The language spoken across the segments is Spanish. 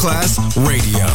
Class Radio.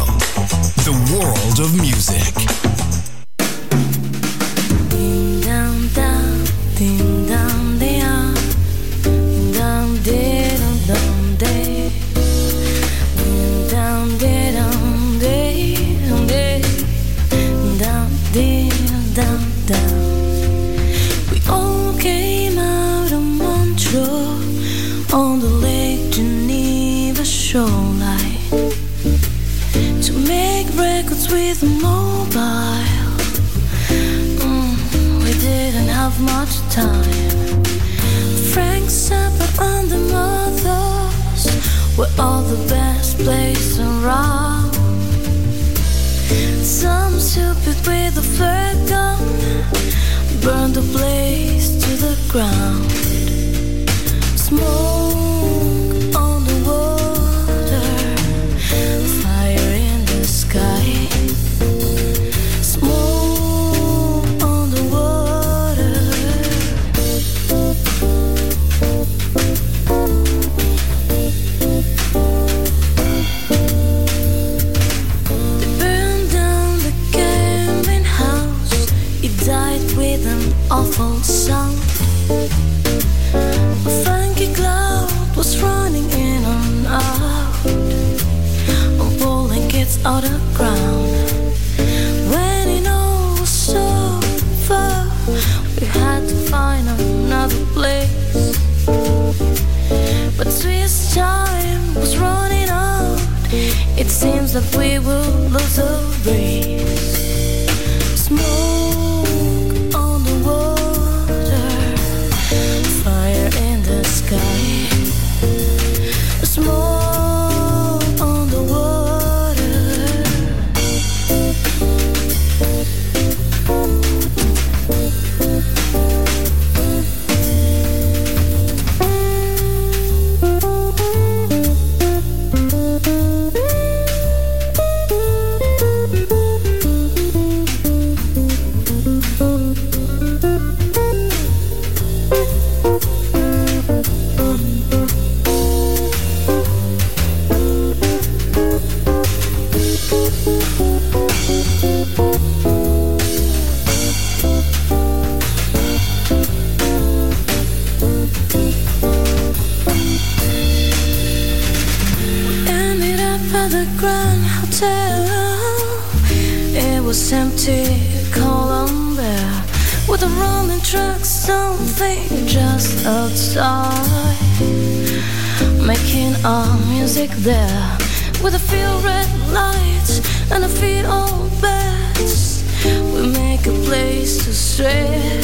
like a place to stray.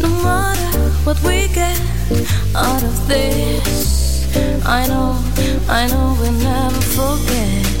No matter what we get out of this, I know, I know we'll never forget.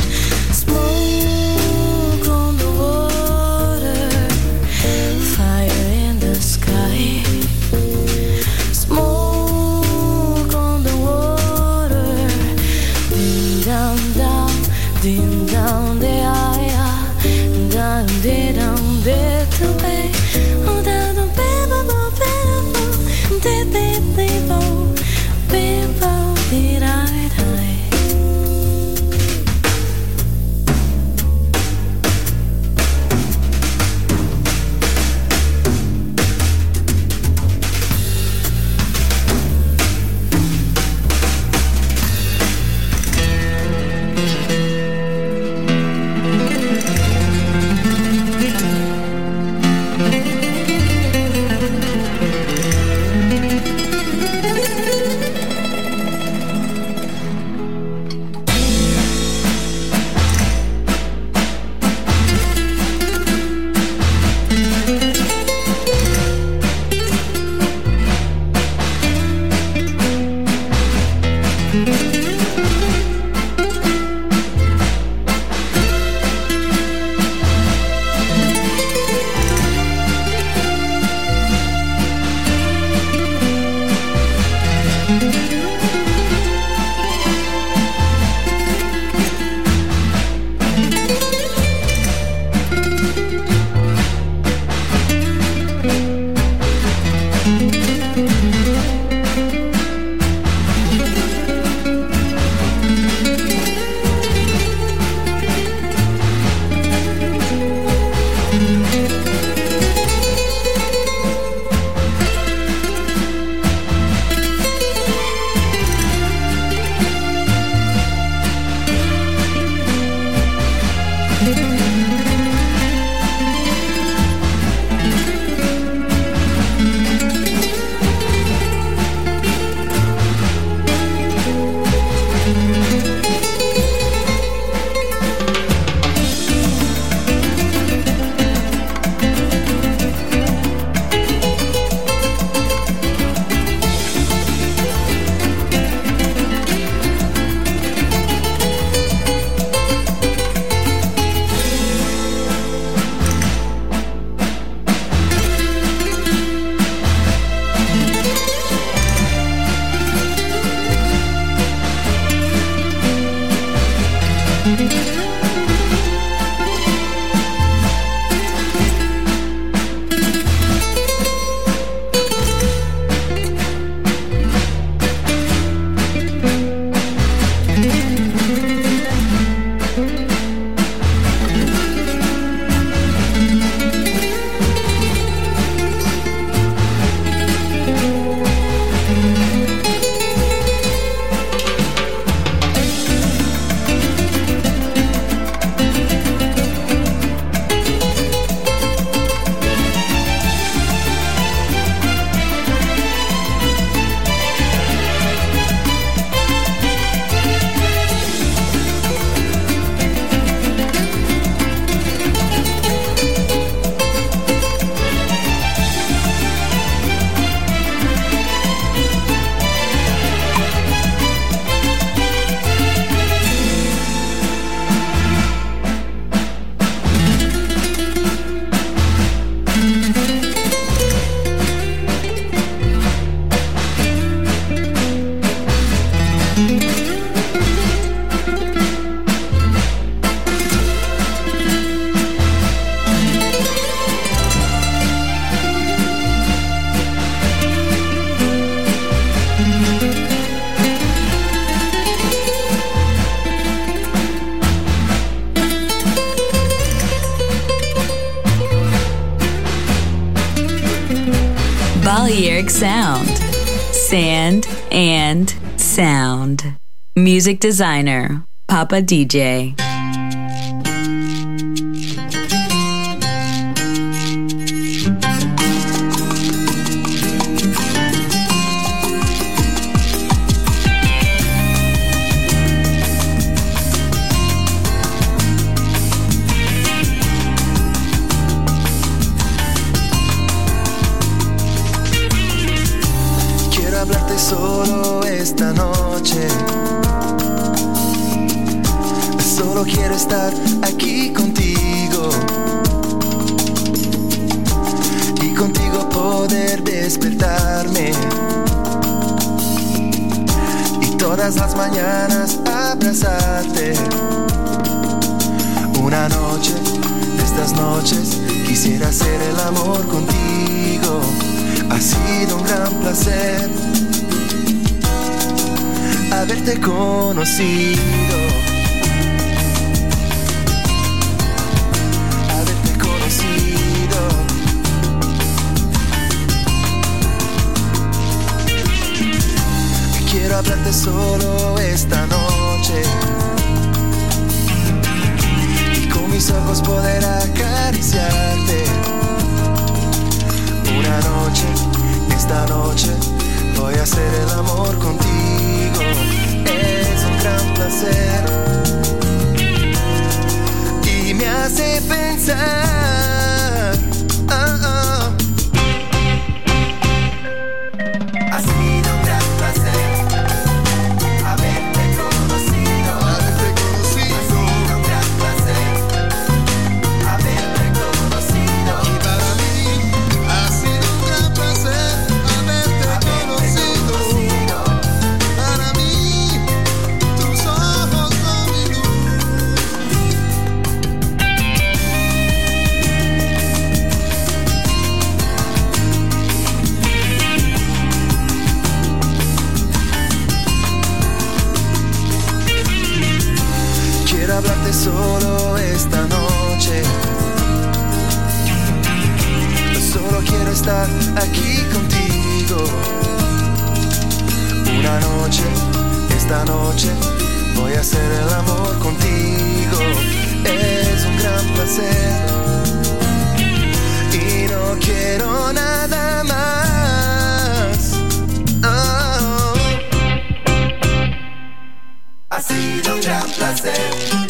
And Sound. Music designer, Papa DJ. Estar aquí contigo. Y contigo poder despertarme. Y todas las mañanas abrazarte. Una noche de estas noches quisiera hacer el amor contigo. Ha sido un gran placer haberte conocido. Solo esta noche. Y con mis ojos poder acariciarte. Una noche, esta noche, voy a hacer el amor contigo. Es un gran placer. Y me hace pensar. Solo esta noche. Solo quiero estar aquí contigo. Una noche, esta noche, voy a hacer el amor contigo. Es un gran placer. Y no quiero nada más. Oh. Ha sido un gran placer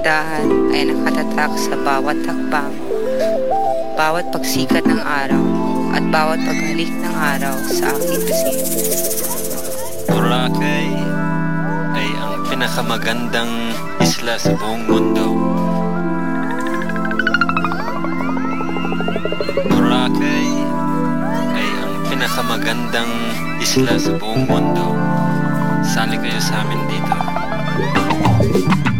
kagandahan ay nakatatak sa bawat takbang, bawat pagsikat ng araw, at bawat paghalik ng araw sa aking pisngi. Boracay ay ang pinakamagandang isla sa buong mundo. Boracay ay ang pinakamagandang isla sa buong mundo. Sali kayo sa amin dito. ay